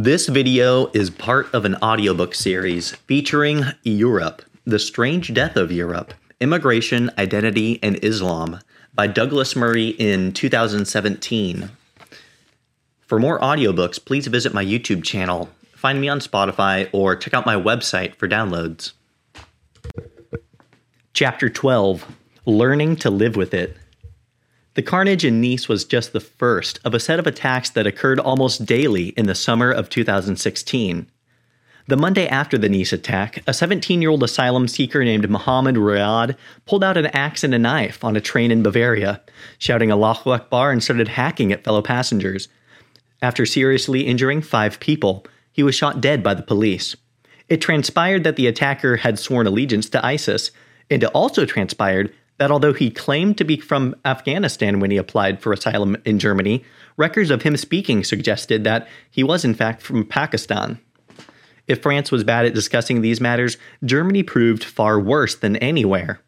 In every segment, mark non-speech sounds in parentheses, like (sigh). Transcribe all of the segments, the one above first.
This video is part of an audiobook series featuring Europe, The Strange Death of Europe Immigration, Identity, and Islam by Douglas Murray in 2017. For more audiobooks, please visit my YouTube channel, find me on Spotify, or check out my website for downloads. Chapter 12 Learning to Live with It. The carnage in Nice was just the first of a set of attacks that occurred almost daily in the summer of 2016. The Monday after the Nice attack, a 17 year old asylum seeker named Mohammed Riyad pulled out an axe and a knife on a train in Bavaria, shouting Allahu Akbar and started hacking at fellow passengers. After seriously injuring five people, he was shot dead by the police. It transpired that the attacker had sworn allegiance to ISIS, and it also transpired that although he claimed to be from Afghanistan when he applied for asylum in Germany, records of him speaking suggested that he was in fact from Pakistan. If France was bad at discussing these matters, Germany proved far worse than anywhere.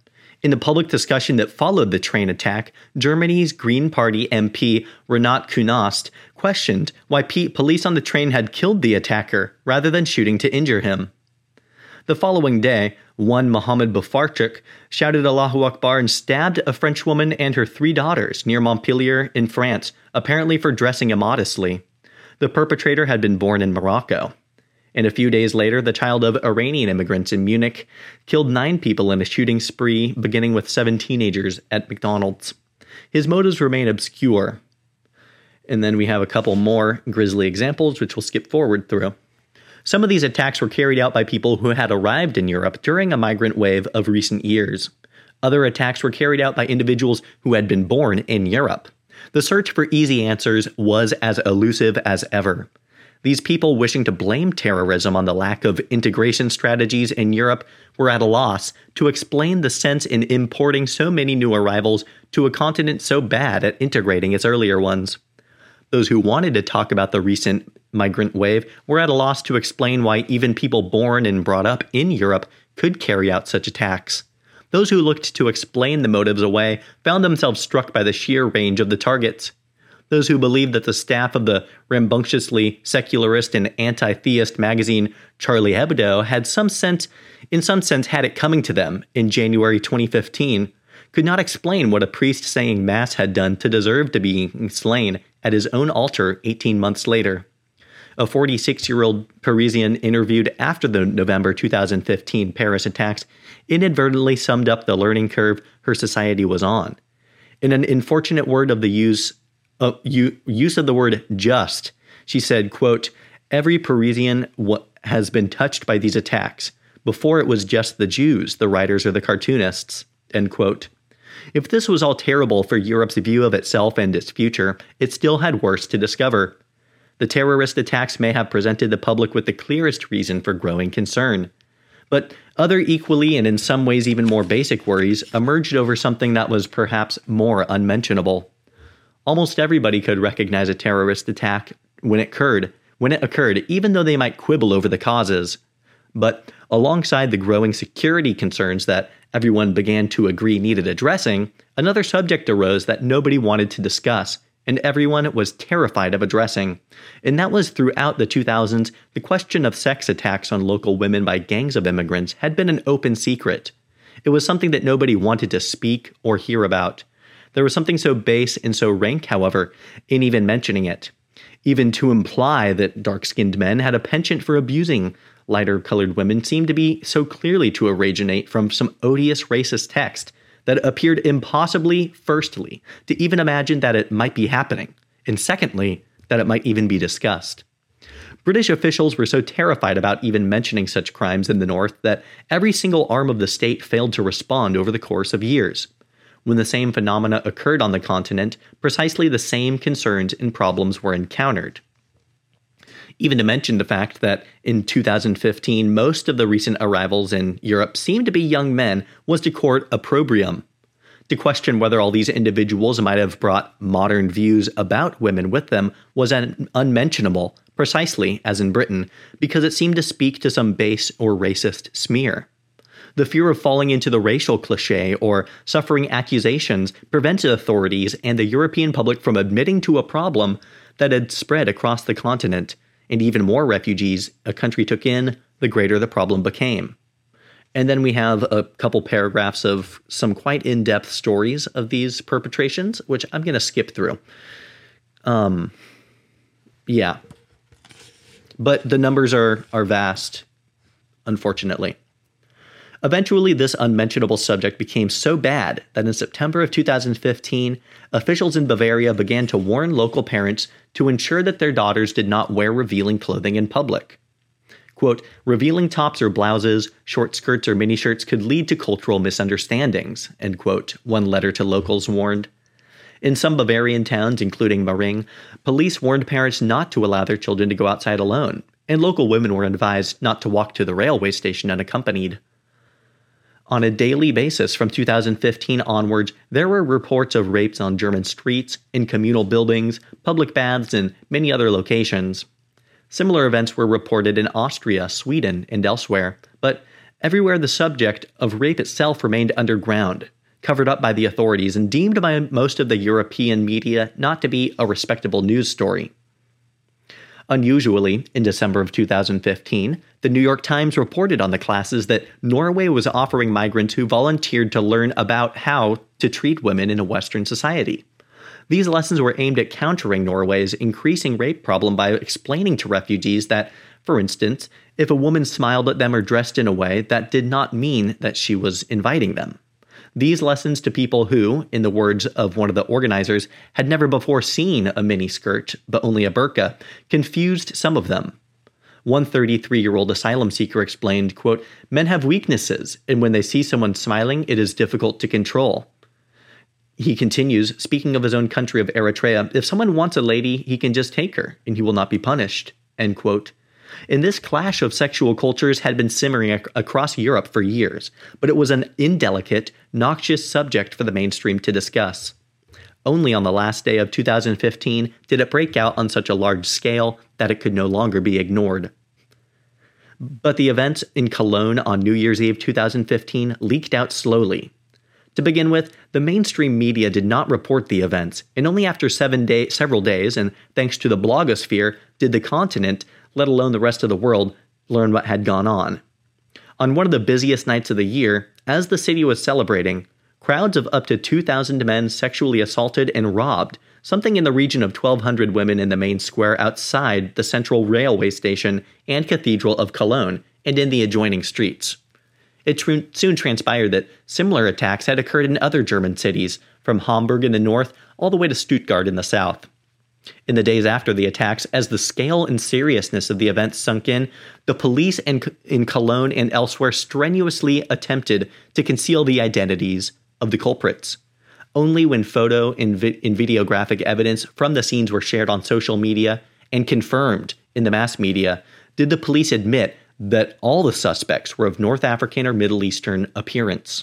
In the public discussion that followed the train attack, Germany's Green Party MP Renate Künast questioned why police on the train had killed the attacker rather than shooting to injure him. The following day, one Mohammed Boufarchuk shouted Allahu Akbar and stabbed a French woman and her three daughters near Montpellier in France, apparently for dressing immodestly. The perpetrator had been born in Morocco. And a few days later, the child of Iranian immigrants in Munich killed nine people in a shooting spree, beginning with seven teenagers at McDonald's. His motives remain obscure. And then we have a couple more grisly examples, which we'll skip forward through. Some of these attacks were carried out by people who had arrived in Europe during a migrant wave of recent years. Other attacks were carried out by individuals who had been born in Europe. The search for easy answers was as elusive as ever. These people wishing to blame terrorism on the lack of integration strategies in Europe were at a loss to explain the sense in importing so many new arrivals to a continent so bad at integrating its earlier ones. Those who wanted to talk about the recent migrant wave were at a loss to explain why even people born and brought up in Europe could carry out such attacks. Those who looked to explain the motives away found themselves struck by the sheer range of the targets. Those who believed that the staff of the rambunctiously secularist and anti-theist magazine Charlie Hebdo had some sense in some sense had it coming to them in January 2015 could not explain what a priest saying mass had done to deserve to be slain at his own altar 18 months later. A 46 year old Parisian interviewed after the November 2015 Paris attacks inadvertently summed up the learning curve her society was on. In an unfortunate word of the use, uh, use of the word just, she said, quote, Every Parisian w- has been touched by these attacks. Before it was just the Jews, the writers, or the cartoonists. End quote. If this was all terrible for Europe's view of itself and its future, it still had worse to discover. The terrorist attacks may have presented the public with the clearest reason for growing concern. But other equally and in some ways even more basic worries emerged over something that was perhaps more unmentionable. Almost everybody could recognize a terrorist attack when it occurred, when it occurred, even though they might quibble over the causes. But alongside the growing security concerns that everyone began to agree needed addressing, another subject arose that nobody wanted to discuss, and everyone was terrified of addressing. And that was throughout the 2000s, the question of sex attacks on local women by gangs of immigrants had been an open secret. It was something that nobody wanted to speak or hear about. There was something so base and so rank, however, in even mentioning it. Even to imply that dark skinned men had a penchant for abusing lighter colored women seemed to be so clearly to originate from some odious racist text that appeared impossibly, firstly, to even imagine that it might be happening, and secondly, that it might even be discussed. British officials were so terrified about even mentioning such crimes in the North that every single arm of the state failed to respond over the course of years. When the same phenomena occurred on the continent, precisely the same concerns and problems were encountered even to mention the fact that in 2015, most of the recent arrivals in Europe seemed to be young men was to court opprobrium. To question whether all these individuals might have brought modern views about women with them was un- unmentionable, precisely as in Britain, because it seemed to speak to some base or racist smear. The fear of falling into the racial cliche or suffering accusations prevented authorities and the European public from admitting to a problem that had spread across the continent and even more refugees a country took in, the greater the problem became. And then we have a couple paragraphs of some quite in depth stories of these perpetrations, which I'm going to skip through. Um, yeah. But the numbers are, are vast, unfortunately. Eventually, this unmentionable subject became so bad that in September of 2015, officials in Bavaria began to warn local parents to ensure that their daughters did not wear revealing clothing in public. Quote, revealing tops or blouses, short skirts or mini-shirts could lead to cultural misunderstandings, end quote, one letter to locals warned. In some Bavarian towns, including Mering, police warned parents not to allow their children to go outside alone, and local women were advised not to walk to the railway station unaccompanied. On a daily basis from 2015 onwards, there were reports of rapes on German streets, in communal buildings, public baths, and many other locations. Similar events were reported in Austria, Sweden, and elsewhere, but everywhere the subject of rape itself remained underground, covered up by the authorities, and deemed by most of the European media not to be a respectable news story. Unusually, in December of 2015, the New York Times reported on the classes that Norway was offering migrants who volunteered to learn about how to treat women in a Western society. These lessons were aimed at countering Norway's increasing rape problem by explaining to refugees that, for instance, if a woman smiled at them or dressed in a way, that did not mean that she was inviting them. These lessons to people who, in the words of one of the organizers, had never before seen a miniskirt, but only a burqa, confused some of them. One 33 year old asylum seeker explained, quote, Men have weaknesses, and when they see someone smiling, it is difficult to control. He continues, speaking of his own country of Eritrea, if someone wants a lady, he can just take her, and he will not be punished. End quote. In this clash of sexual cultures had been simmering ac- across Europe for years, but it was an indelicate, noxious subject for the mainstream to discuss. Only on the last day of 2015 did it break out on such a large scale that it could no longer be ignored. But the events in Cologne on New Year's Eve 2015 leaked out slowly, to begin with, the mainstream media did not report the events, and only after seven day, several days, and thanks to the blogosphere, did the continent, let alone the rest of the world, learn what had gone on. On one of the busiest nights of the year, as the city was celebrating, crowds of up to 2,000 men sexually assaulted and robbed something in the region of 1,200 women in the main square outside the central railway station and cathedral of Cologne and in the adjoining streets. It tr- soon transpired that similar attacks had occurred in other German cities, from Hamburg in the north all the way to Stuttgart in the south. In the days after the attacks, as the scale and seriousness of the events sunk in, the police in, in Cologne and elsewhere strenuously attempted to conceal the identities of the culprits. Only when photo and, vi- and videographic evidence from the scenes were shared on social media and confirmed in the mass media did the police admit that all the suspects were of North African or Middle Eastern appearance.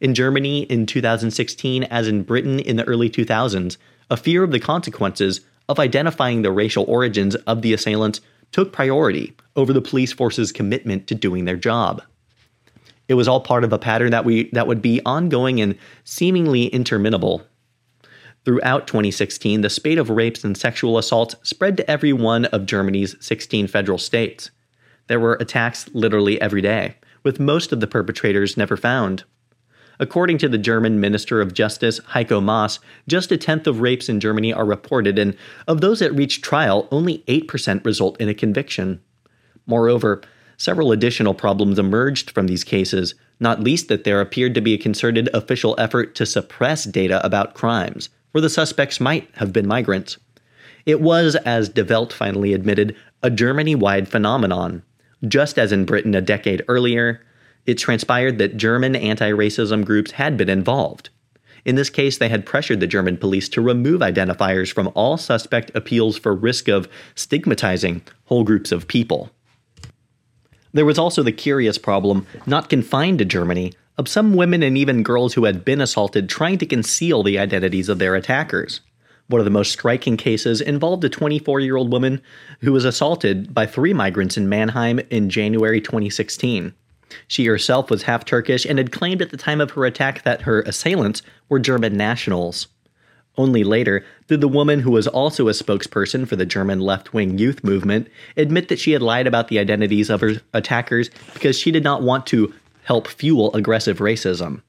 In Germany in 2016, as in Britain in the early 2000s, a fear of the consequences of identifying the racial origins of the assailants took priority over the police force's commitment to doing their job. It was all part of a pattern that we that would be ongoing and seemingly interminable. Throughout 2016, the spate of rapes and sexual assaults spread to every one of Germany's 16 federal states. There were attacks literally every day, with most of the perpetrators never found. According to the German Minister of Justice, Heiko Maas, just a tenth of rapes in Germany are reported, and of those that reach trial, only 8% result in a conviction. Moreover, several additional problems emerged from these cases, not least that there appeared to be a concerted official effort to suppress data about crimes, where the suspects might have been migrants. It was, as Die Welt finally admitted, a Germany wide phenomenon. Just as in Britain a decade earlier, it transpired that German anti racism groups had been involved. In this case, they had pressured the German police to remove identifiers from all suspect appeals for risk of stigmatizing whole groups of people. There was also the curious problem, not confined to Germany, of some women and even girls who had been assaulted trying to conceal the identities of their attackers. One of the most striking cases involved a 24 year old woman who was assaulted by three migrants in Mannheim in January 2016. She herself was half Turkish and had claimed at the time of her attack that her assailants were German nationals. Only later did the woman, who was also a spokesperson for the German left wing youth movement, admit that she had lied about the identities of her attackers because she did not want to help fuel aggressive racism.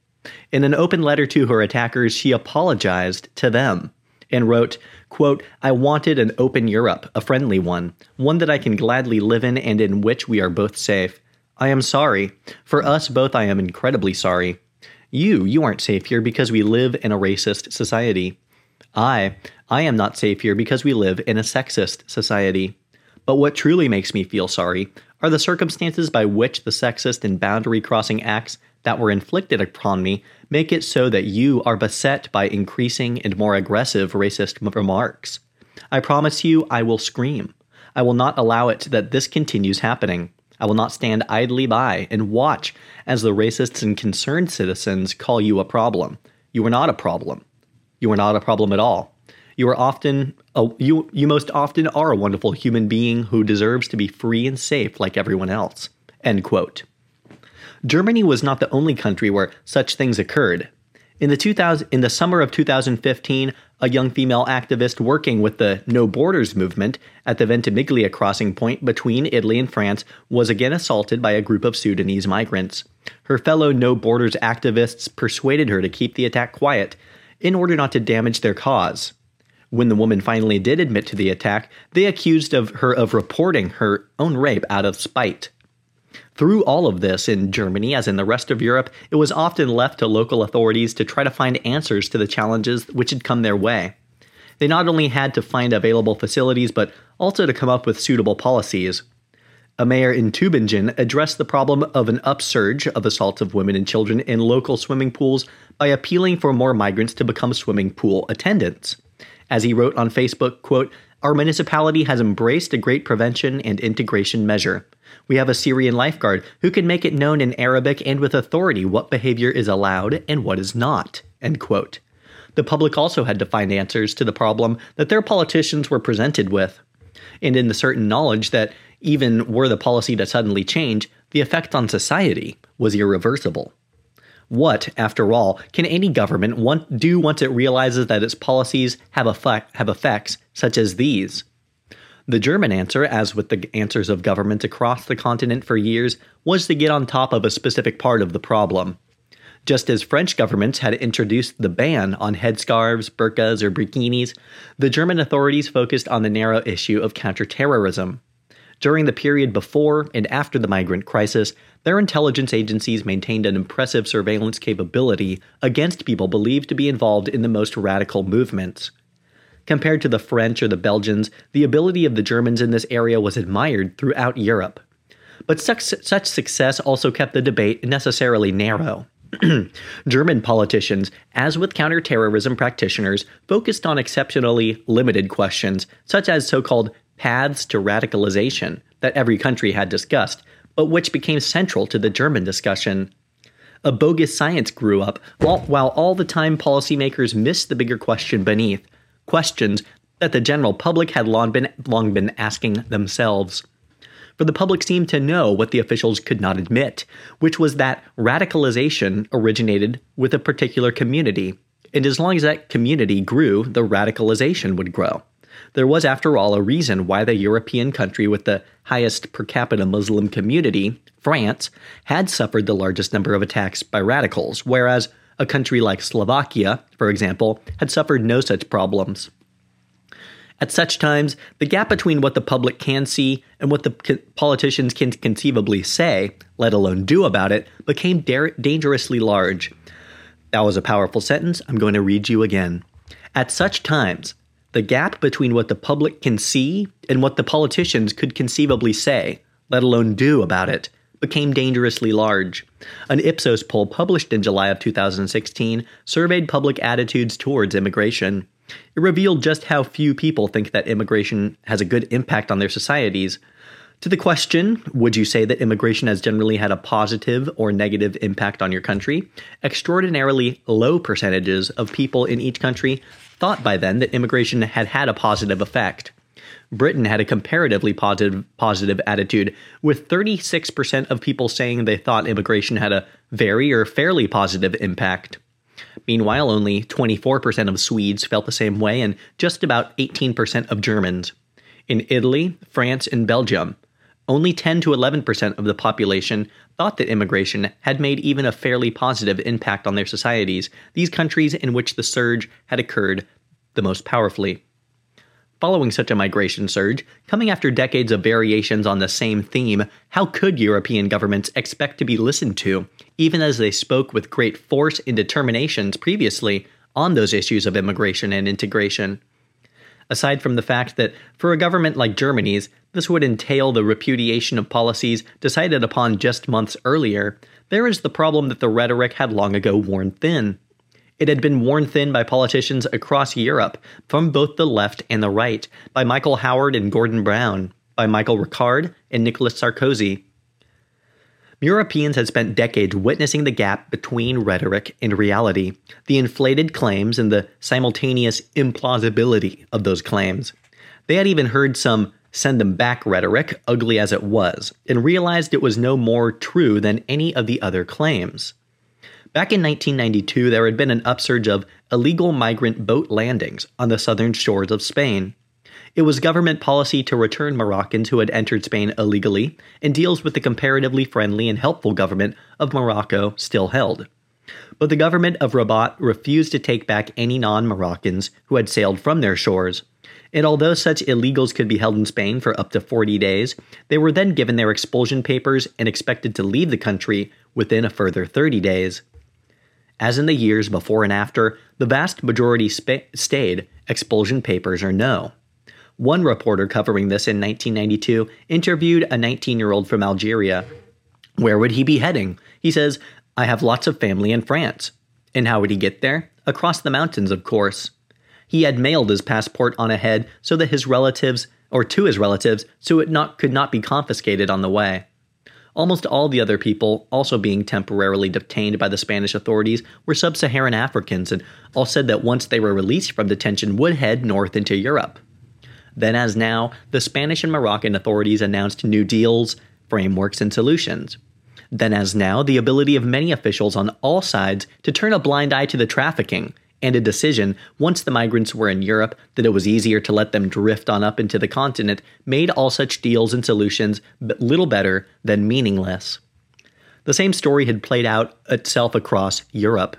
In an open letter to her attackers, she apologized to them and wrote, quote, I wanted an open Europe, a friendly one, one that I can gladly live in and in which we are both safe. I am sorry. For us both, I am incredibly sorry. You, you aren't safe here because we live in a racist society. I, I am not safe here because we live in a sexist society. But what truly makes me feel sorry are the circumstances by which the sexist and boundary crossing acts that were inflicted upon me make it so that you are beset by increasing and more aggressive racist remarks. I promise you, I will scream. I will not allow it that this continues happening. I will not stand idly by and watch as the racists and concerned citizens call you a problem. You are not a problem. You are not a problem at all. You are often a, you you most often are a wonderful human being who deserves to be free and safe like everyone else. End quote. Germany was not the only country where such things occurred. In the 2000 in the summer of 2015, a young female activist working with the No Borders movement at the Ventimiglia crossing point between Italy and France was again assaulted by a group of Sudanese migrants. Her fellow No Borders activists persuaded her to keep the attack quiet in order not to damage their cause. When the woman finally did admit to the attack, they accused of her of reporting her own rape out of spite. Through all of this, in Germany, as in the rest of Europe, it was often left to local authorities to try to find answers to the challenges which had come their way. They not only had to find available facilities, but also to come up with suitable policies. A mayor in Tübingen addressed the problem of an upsurge of assaults of women and children in local swimming pools by appealing for more migrants to become swimming pool attendants. As he wrote on Facebook, quote, Our municipality has embraced a great prevention and integration measure. We have a Syrian lifeguard who can make it known in Arabic and with authority what behavior is allowed and what is not. End quote. The public also had to find answers to the problem that their politicians were presented with. And in the certain knowledge that even were the policy to suddenly change, the effect on society was irreversible. What, after all, can any government want, do once it realizes that its policies have, effect, have effects such as these? The German answer, as with the answers of governments across the continent for years, was to get on top of a specific part of the problem. Just as French governments had introduced the ban on headscarves, burqas, or bikinis, the German authorities focused on the narrow issue of counterterrorism. During the period before and after the migrant crisis, their intelligence agencies maintained an impressive surveillance capability against people believed to be involved in the most radical movements. Compared to the French or the Belgians, the ability of the Germans in this area was admired throughout Europe. But such, such success also kept the debate necessarily narrow. (clears throat) German politicians, as with counterterrorism practitioners, focused on exceptionally limited questions, such as so called paths to radicalization that every country had discussed, but which became central to the German discussion. A bogus science grew up while all the time policymakers missed the bigger question beneath questions that the general public had long been, long been asking themselves. For the public seemed to know what the officials could not admit, which was that radicalization originated with a particular community, and as long as that community grew, the radicalization would grow. There was, after all, a reason why the European country with the highest per capita Muslim community, France, had suffered the largest number of attacks by radicals, whereas a country like Slovakia, for example, had suffered no such problems. At such times, the gap between what the public can see and what the politicians can conceivably say, let alone do about it, became da- dangerously large. That was a powerful sentence. I'm going to read you again. At such times, the gap between what the public can see and what the politicians could conceivably say, let alone do about it, became dangerously large. An Ipsos poll published in July of 2016 surveyed public attitudes towards immigration. It revealed just how few people think that immigration has a good impact on their societies. To the question, would you say that immigration has generally had a positive or negative impact on your country? Extraordinarily low percentages of people in each country thought by then that immigration had had a positive effect. Britain had a comparatively positive, positive attitude, with 36% of people saying they thought immigration had a very or fairly positive impact. Meanwhile, only 24% of Swedes felt the same way, and just about 18% of Germans. In Italy, France, and Belgium, only 10 to 11% of the population thought that immigration had made even a fairly positive impact on their societies, these countries in which the surge had occurred the most powerfully. Following such a migration surge, coming after decades of variations on the same theme, how could European governments expect to be listened to, even as they spoke with great force and determinations previously on those issues of immigration and integration? Aside from the fact that, for a government like Germany's, this would entail the repudiation of policies decided upon just months earlier, there is the problem that the rhetoric had long ago worn thin. It had been worn thin by politicians across Europe, from both the left and the right, by Michael Howard and Gordon Brown, by Michael Ricard and Nicolas Sarkozy. Europeans had spent decades witnessing the gap between rhetoric and reality, the inflated claims and the simultaneous implausibility of those claims. They had even heard some send them back rhetoric, ugly as it was, and realized it was no more true than any of the other claims. Back in 1992, there had been an upsurge of illegal migrant boat landings on the southern shores of Spain. It was government policy to return Moroccans who had entered Spain illegally, and deals with the comparatively friendly and helpful government of Morocco still held. But the government of Rabat refused to take back any non Moroccans who had sailed from their shores. And although such illegals could be held in Spain for up to 40 days, they were then given their expulsion papers and expected to leave the country within a further 30 days. As in the years before and after, the vast majority sp- stayed, expulsion papers or no. One reporter covering this in 1992 interviewed a 19 year old from Algeria. Where would he be heading? He says, I have lots of family in France. And how would he get there? Across the mountains, of course. He had mailed his passport on ahead so that his relatives, or to his relatives, so it not, could not be confiscated on the way. Almost all the other people, also being temporarily detained by the Spanish authorities, were sub Saharan Africans, and all said that once they were released from detention would head north into Europe. Then, as now, the Spanish and Moroccan authorities announced new deals, frameworks, and solutions. Then, as now, the ability of many officials on all sides to turn a blind eye to the trafficking, and a decision, once the migrants were in Europe, that it was easier to let them drift on up into the continent, made all such deals and solutions little better than meaningless. The same story had played out itself across Europe.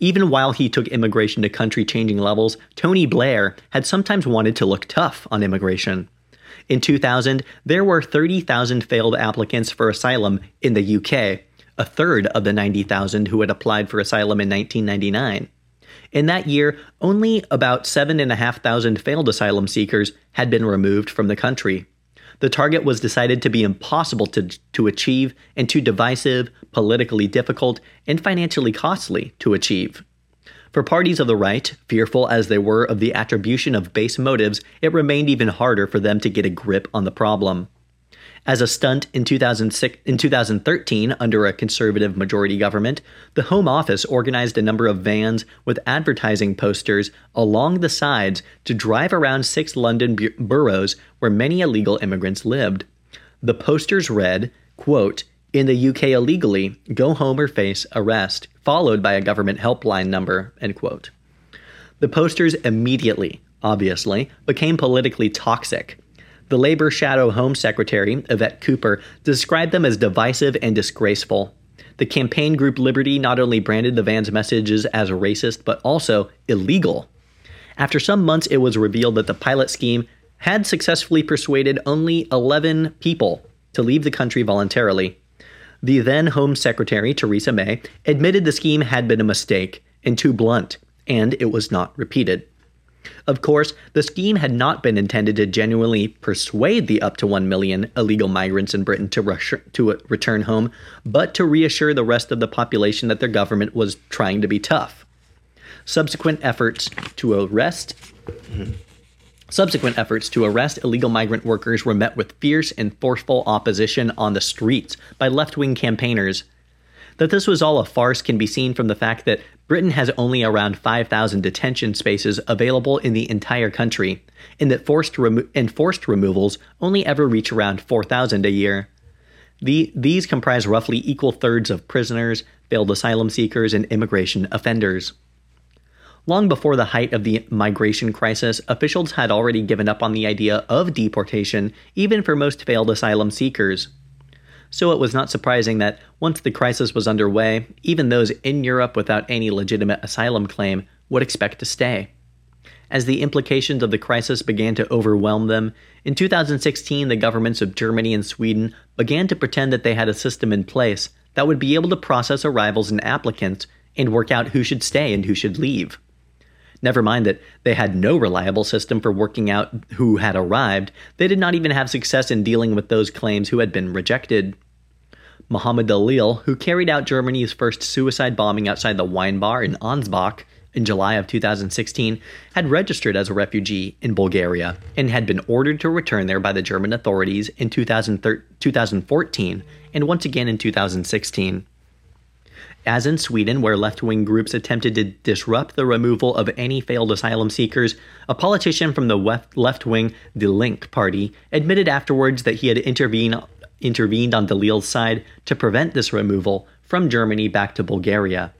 Even while he took immigration to country changing levels, Tony Blair had sometimes wanted to look tough on immigration. In 2000, there were 30,000 failed applicants for asylum in the UK, a third of the 90,000 who had applied for asylum in 1999. In that year, only about 7,500 failed asylum seekers had been removed from the country. The target was decided to be impossible to, to achieve and too divisive, politically difficult, and financially costly to achieve. For parties of the right, fearful as they were of the attribution of base motives, it remained even harder for them to get a grip on the problem. As a stunt in, 2006, in 2013, under a conservative majority government, the Home Office organized a number of vans with advertising posters along the sides to drive around six London bu- boroughs where many illegal immigrants lived. The posters read, quote, in the UK illegally, go home or face arrest, followed by a government helpline number, end quote. The posters immediately, obviously, became politically toxic the Labor Shadow Home Secretary, Yvette Cooper, described them as divisive and disgraceful. The campaign group Liberty not only branded the van's messages as racist, but also illegal. After some months, it was revealed that the pilot scheme had successfully persuaded only 11 people to leave the country voluntarily. The then Home Secretary, Theresa May, admitted the scheme had been a mistake and too blunt, and it was not repeated. Of course, the scheme had not been intended to genuinely persuade the up to 1 million illegal migrants in Britain to, rush, to return home, but to reassure the rest of the population that their government was trying to be tough. Subsequent efforts to arrest Subsequent efforts to arrest illegal migrant workers were met with fierce and forceful opposition on the streets by left wing campaigners that this was all a farce can be seen from the fact that Britain has only around 5,000 detention spaces available in the entire country, and that forced remo- and forced removals only ever reach around 4,000 a year. The, these comprise roughly equal thirds of prisoners, failed asylum seekers, and immigration offenders. Long before the height of the migration crisis, officials had already given up on the idea of deportation, even for most failed asylum seekers. So it was not surprising that once the crisis was underway, even those in Europe without any legitimate asylum claim would expect to stay. As the implications of the crisis began to overwhelm them, in 2016 the governments of Germany and Sweden began to pretend that they had a system in place that would be able to process arrivals and applicants and work out who should stay and who should leave. Never mind that they had no reliable system for working out who had arrived, they did not even have success in dealing with those claims who had been rejected. Mohammed Dalil, who carried out Germany's first suicide bombing outside the wine bar in Ansbach in July of 2016, had registered as a refugee in Bulgaria and had been ordered to return there by the German authorities in 2014 and once again in 2016. As in Sweden, where left wing groups attempted to disrupt the removal of any failed asylum seekers, a politician from the left wing Die Linke party admitted afterwards that he had intervened, intervened on Dalil's side to prevent this removal from Germany back to Bulgaria.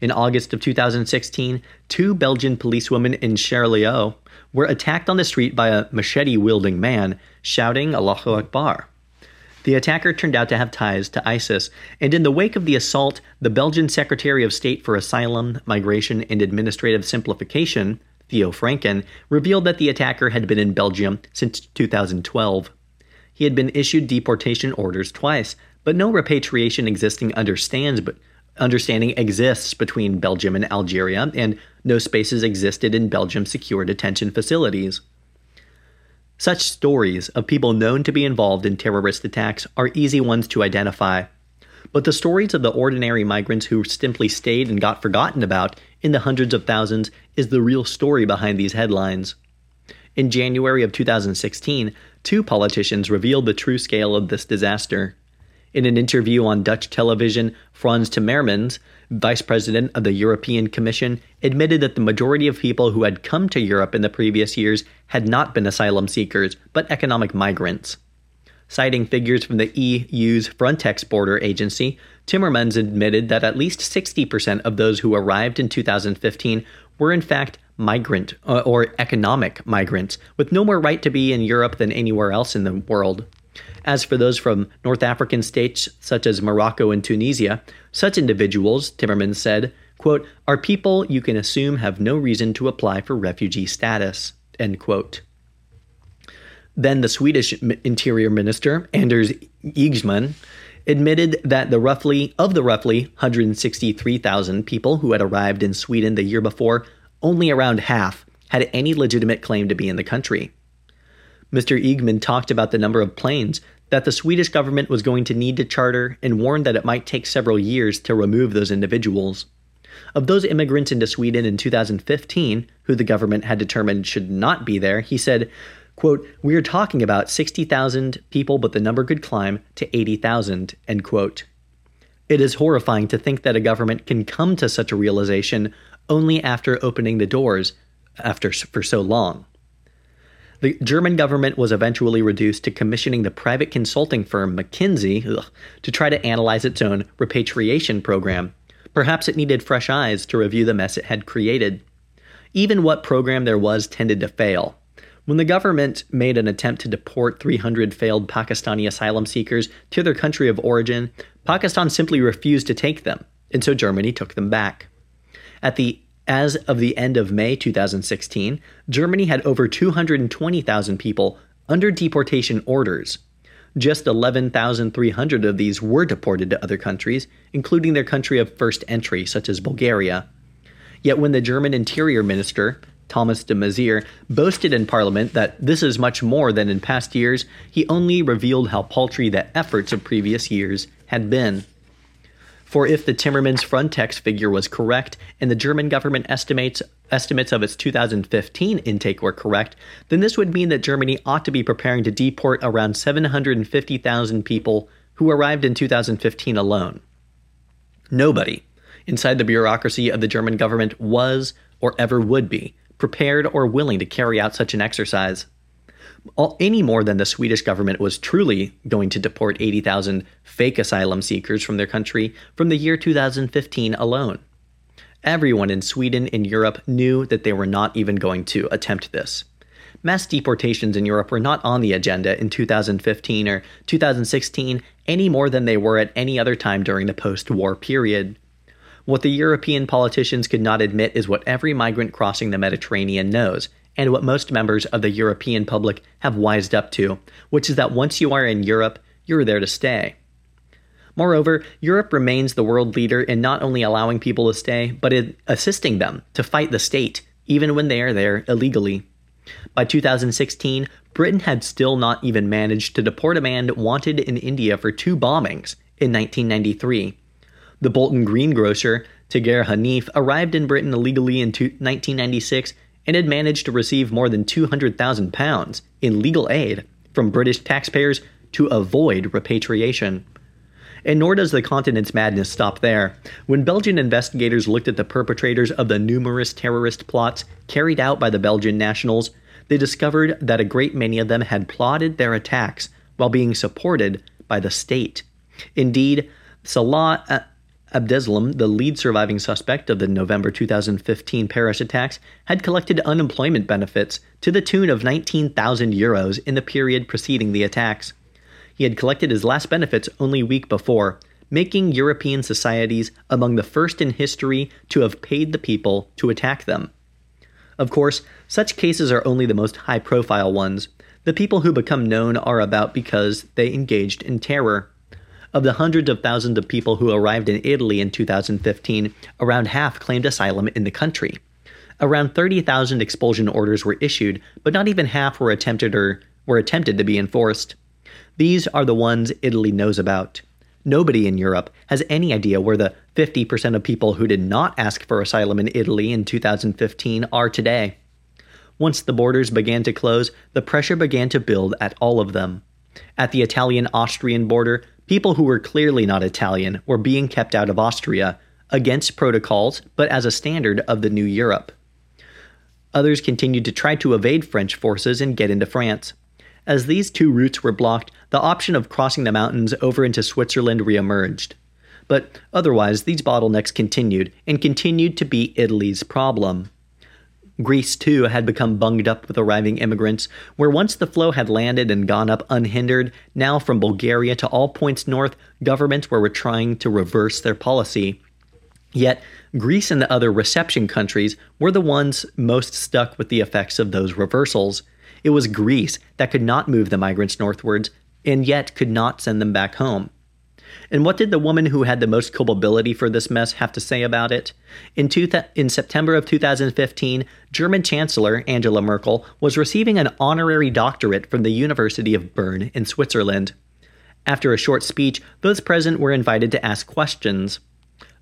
In August of 2016, two Belgian policewomen in Charleroi were attacked on the street by a machete wielding man shouting Allahu Akbar. The attacker turned out to have ties to ISIS, and in the wake of the assault, the Belgian Secretary of State for Asylum, Migration, and Administrative Simplification, Theo Francken, revealed that the attacker had been in Belgium since 2012. He had been issued deportation orders twice, but no repatriation existing understands but understanding exists between Belgium and Algeria, and no spaces existed in Belgium's secure detention facilities. Such stories of people known to be involved in terrorist attacks are easy ones to identify. But the stories of the ordinary migrants who simply stayed and got forgotten about in the hundreds of thousands is the real story behind these headlines. In January of 2016, two politicians revealed the true scale of this disaster. In an interview on Dutch television, Frans Timmermans, vice president of the European Commission, admitted that the majority of people who had come to Europe in the previous years had not been asylum seekers, but economic migrants. Citing figures from the EU's Frontex border agency, Timmermans admitted that at least 60% of those who arrived in 2015 were in fact migrant uh, or economic migrants, with no more right to be in Europe than anywhere else in the world. As for those from North African states such as Morocco and Tunisia, such individuals, Timmermans said, quote, are people you can assume have no reason to apply for refugee status, end quote. Then the Swedish Interior Minister, Anders Ygeman, admitted that the roughly of the roughly 163,000 people who had arrived in Sweden the year before, only around half had any legitimate claim to be in the country. Mr. Ygeman talked about the number of planes that the Swedish government was going to need to charter and warned that it might take several years to remove those individuals. Of those immigrants into Sweden in 2015, who the government had determined should not be there, he said, quote, We are talking about 60,000 people, but the number could climb to 80,000, end quote. It is horrifying to think that a government can come to such a realization only after opening the doors after for so long. The German government was eventually reduced to commissioning the private consulting firm McKinsey ugh, to try to analyze its own repatriation program. Perhaps it needed fresh eyes to review the mess it had created. Even what program there was tended to fail. When the government made an attempt to deport 300 failed Pakistani asylum seekers to their country of origin, Pakistan simply refused to take them, and so Germany took them back. At the as of the end of May 2016, Germany had over 220,000 people under deportation orders. Just 11,300 of these were deported to other countries, including their country of first entry, such as Bulgaria. Yet when the German Interior Minister, Thomas de Maizière, boasted in Parliament that this is much more than in past years, he only revealed how paltry the efforts of previous years had been. For if the Timmermans Frontex figure was correct and the German government estimates estimates of its 2015 intake were correct, then this would mean that Germany ought to be preparing to deport around 750,000 people who arrived in 2015 alone. Nobody inside the bureaucracy of the German government was or ever would be prepared or willing to carry out such an exercise. Any more than the Swedish government was truly going to deport 80,000 fake asylum seekers from their country from the year 2015 alone. Everyone in Sweden and Europe knew that they were not even going to attempt this. Mass deportations in Europe were not on the agenda in 2015 or 2016 any more than they were at any other time during the post war period. What the European politicians could not admit is what every migrant crossing the Mediterranean knows, and what most members of the European public have wised up to, which is that once you are in Europe, you're there to stay. Moreover, Europe remains the world leader in not only allowing people to stay, but in assisting them to fight the state, even when they are there illegally. By 2016, Britain had still not even managed to deport a man wanted in India for two bombings in 1993. The Bolton greengrocer, Tiger Hanif, arrived in Britain illegally in 1996 and had managed to receive more than £200,000 in legal aid from British taxpayers to avoid repatriation. And nor does the continent's madness stop there. When Belgian investigators looked at the perpetrators of the numerous terrorist plots carried out by the Belgian nationals, they discovered that a great many of them had plotted their attacks while being supported by the state. Indeed, Salah uh, Abdeslam, the lead surviving suspect of the November 2015 Paris attacks, had collected unemployment benefits to the tune of 19,000 euros in the period preceding the attacks. He had collected his last benefits only a week before, making European societies among the first in history to have paid the people to attack them. Of course, such cases are only the most high profile ones. The people who become known are about because they engaged in terror. Of the hundreds of thousands of people who arrived in Italy in 2015, around half claimed asylum in the country. Around 30,000 expulsion orders were issued, but not even half were attempted or were attempted to be enforced. These are the ones Italy knows about. Nobody in Europe has any idea where the 50% of people who did not ask for asylum in Italy in 2015 are today. Once the borders began to close, the pressure began to build at all of them. At the Italian Austrian border, People who were clearly not Italian were being kept out of Austria, against protocols, but as a standard of the new Europe. Others continued to try to evade French forces and get into France. As these two routes were blocked, the option of crossing the mountains over into Switzerland reemerged. But otherwise, these bottlenecks continued, and continued to be Italy's problem. Greece, too, had become bunged up with arriving immigrants, where once the flow had landed and gone up unhindered, now from Bulgaria to all points north, governments were trying to reverse their policy. Yet, Greece and the other reception countries were the ones most stuck with the effects of those reversals. It was Greece that could not move the migrants northwards, and yet could not send them back home. And what did the woman who had the most culpability for this mess have to say about it? In, two th- in September of 2015, German Chancellor Angela Merkel was receiving an honorary doctorate from the University of Bern in Switzerland. After a short speech, those present were invited to ask questions.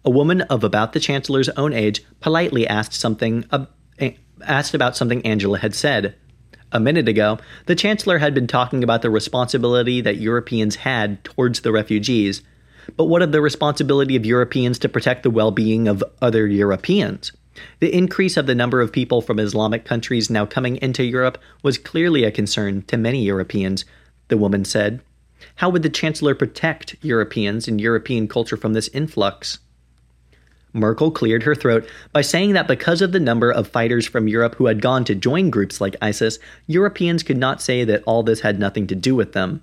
A woman of about the Chancellor's own age politely asked something uh, asked about something Angela had said. A minute ago, the Chancellor had been talking about the responsibility that Europeans had towards the refugees. But what of the responsibility of Europeans to protect the well being of other Europeans? The increase of the number of people from Islamic countries now coming into Europe was clearly a concern to many Europeans, the woman said. How would the Chancellor protect Europeans and European culture from this influx? Merkel cleared her throat by saying that because of the number of fighters from Europe who had gone to join groups like ISIS, Europeans could not say that all this had nothing to do with them.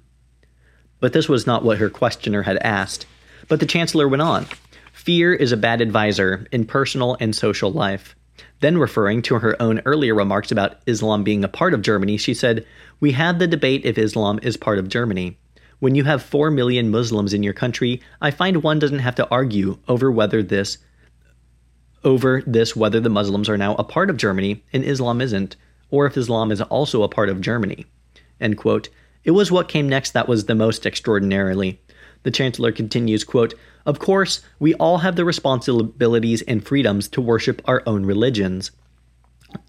But this was not what her questioner had asked. But the Chancellor went on Fear is a bad advisor in personal and social life. Then, referring to her own earlier remarks about Islam being a part of Germany, she said, We had the debate if Islam is part of Germany. When you have 4 million Muslims in your country, I find one doesn't have to argue over whether this over this whether the Muslims are now a part of Germany and Islam isn't, or if Islam is also a part of Germany. End quote. It was what came next that was the most extraordinarily. The Chancellor continues, quote, Of course, we all have the responsibilities and freedoms to worship our own religions.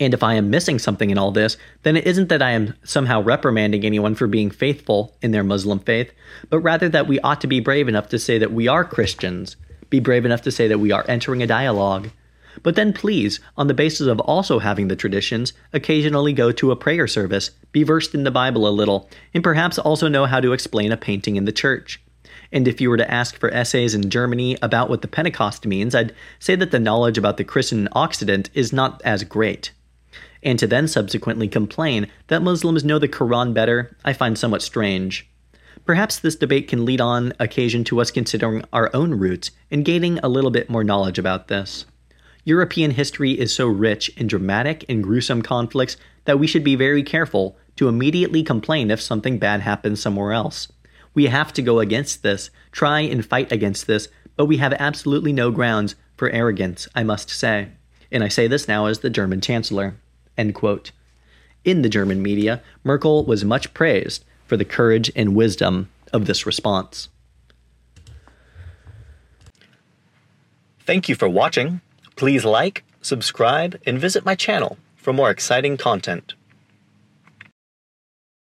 And if I am missing something in all this, then it isn't that I am somehow reprimanding anyone for being faithful in their Muslim faith, but rather that we ought to be brave enough to say that we are Christians, be brave enough to say that we are entering a dialogue, But then please, on the basis of also having the traditions, occasionally go to a prayer service, be versed in the Bible a little, and perhaps also know how to explain a painting in the church. And if you were to ask for essays in Germany about what the Pentecost means, I'd say that the knowledge about the Christian Occident is not as great. And to then subsequently complain that Muslims know the Quran better, I find somewhat strange. Perhaps this debate can lead on occasion to us considering our own roots and gaining a little bit more knowledge about this. European history is so rich in dramatic and gruesome conflicts that we should be very careful to immediately complain if something bad happens somewhere else. We have to go against this, try and fight against this, but we have absolutely no grounds for arrogance, I must say. And I say this now as the German Chancellor. In the German media, Merkel was much praised for the courage and wisdom of this response. Thank you for watching. Please like, subscribe, and visit my channel for more exciting content.